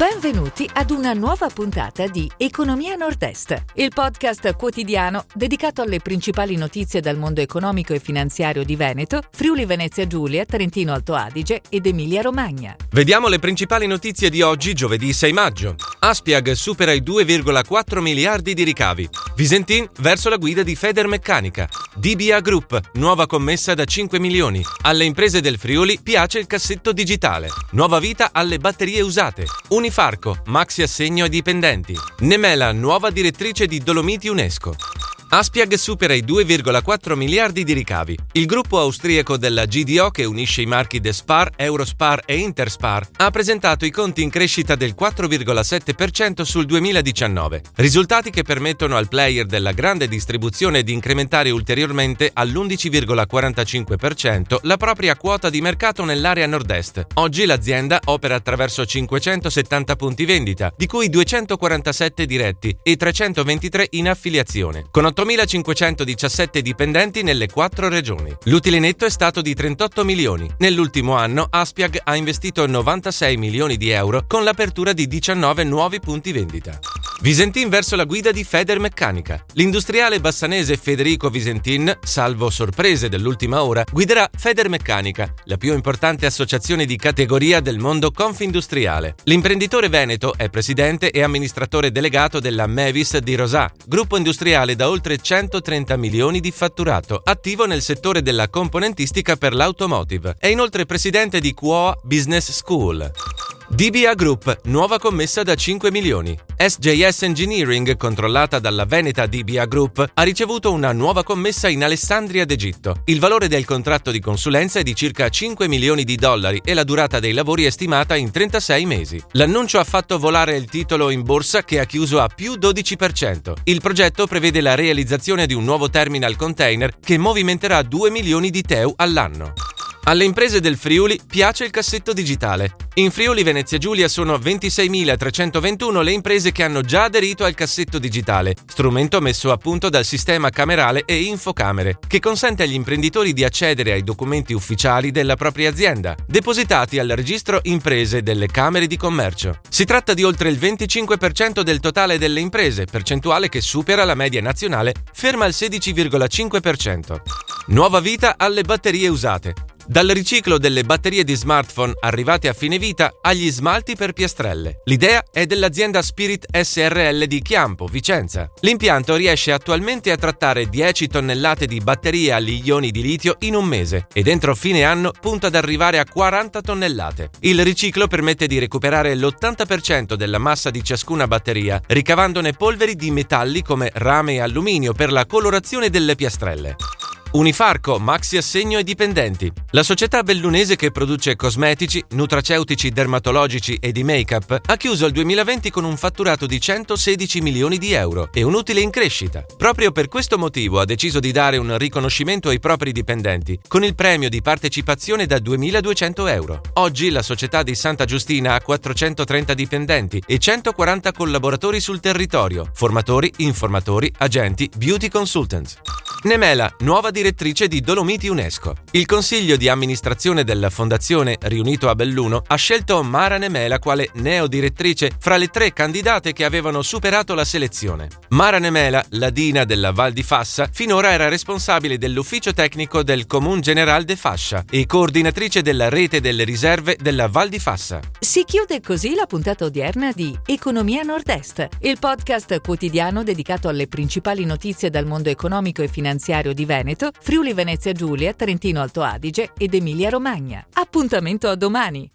Benvenuti ad una nuova puntata di Economia Nord-Est, il podcast quotidiano dedicato alle principali notizie dal mondo economico e finanziario di Veneto, Friuli Venezia Giulia, Trentino Alto Adige ed Emilia Romagna. Vediamo le principali notizie di oggi, giovedì 6 maggio. Aspiag supera i 2,4 miliardi di ricavi. Visentin verso la guida di Federmeccanica. DBA Group, nuova commessa da 5 milioni. Alle imprese del Friuli piace il cassetto digitale. Nuova vita alle batterie usate. Unifarco, maxi assegno ai dipendenti. Nemela, nuova direttrice di Dolomiti UNESCO. Aspiag supera i 2,4 miliardi di ricavi. Il gruppo austriaco della GDO, che unisce i marchi Despar, Eurospar e Interspar, ha presentato i conti in crescita del 4,7% sul 2019, risultati che permettono al player della grande distribuzione di incrementare ulteriormente all'11,45% la propria quota di mercato nell'area nord-est. Oggi l'azienda opera attraverso 570 punti vendita, di cui 247 diretti e 323 in affiliazione, con 8.517 dipendenti nelle quattro regioni. L'utile netto è stato di 38 milioni. Nell'ultimo anno Aspiag ha investito 96 milioni di euro con l'apertura di 19 nuovi punti vendita. Visentin verso la guida di Federmeccanica. L'industriale bassanese Federico Visentin, salvo sorprese dell'ultima ora, guiderà Federmeccanica, la più importante associazione di categoria del mondo confindustriale. L'imprenditore veneto è presidente e amministratore delegato della Mevis di Rosà, gruppo industriale da oltre 130 milioni di fatturato, attivo nel settore della componentistica per l'automotive. È inoltre presidente di QOA Business School. DBA Group, nuova commessa da 5 milioni. SJS Engineering, controllata dalla Veneta DBA Group, ha ricevuto una nuova commessa in Alessandria d'Egitto. Il valore del contratto di consulenza è di circa 5 milioni di dollari e la durata dei lavori è stimata in 36 mesi. L'annuncio ha fatto volare il titolo in borsa che ha chiuso a più 12%. Il progetto prevede la realizzazione di un nuovo terminal container che movimenterà 2 milioni di TEU all'anno. Alle imprese del Friuli piace il cassetto digitale. In Friuli Venezia Giulia sono 26.321 le imprese che hanno già aderito al cassetto digitale, strumento messo a punto dal sistema camerale e infocamere, che consente agli imprenditori di accedere ai documenti ufficiali della propria azienda, depositati al registro imprese delle Camere di Commercio. Si tratta di oltre il 25% del totale delle imprese, percentuale che supera la media nazionale, ferma al 16,5%. Nuova vita alle batterie usate. Dal riciclo delle batterie di smartphone arrivate a fine vita agli smalti per piastrelle. L'idea è dell'azienda Spirit SRL di Chiampo, Vicenza. L'impianto riesce attualmente a trattare 10 tonnellate di batterie agli ioni di litio in un mese e dentro fine anno punta ad arrivare a 40 tonnellate. Il riciclo permette di recuperare l'80% della massa di ciascuna batteria, ricavandone polveri di metalli come rame e alluminio per la colorazione delle piastrelle. Unifarco, maxi assegno ai dipendenti. La società bellunese che produce cosmetici, nutraceutici, dermatologici e di make-up ha chiuso il 2020 con un fatturato di 116 milioni di euro e un utile in crescita. Proprio per questo motivo ha deciso di dare un riconoscimento ai propri dipendenti con il premio di partecipazione da 2.200 euro. Oggi la società di Santa Giustina ha 430 dipendenti e 140 collaboratori sul territorio, formatori, informatori, agenti, beauty consultants. Nemela, nuova direttrice di Dolomiti UNESCO. Il consiglio di amministrazione della fondazione, riunito a Belluno, ha scelto Mara Nemela quale neodirettrice fra le tre candidate che avevano superato la selezione. Mara Nemela, ladina della Val di Fassa, finora era responsabile dell'ufficio tecnico del Comune General de Fascia e coordinatrice della rete delle riserve della Val di Fassa. Si chiude così la puntata odierna di Economia Nord-Est, il podcast quotidiano dedicato alle principali notizie dal mondo economico e finanziario di Veneto, Friuli Venezia Giulia, Trentino Alto Adige ed Emilia Romagna. Appuntamento a domani!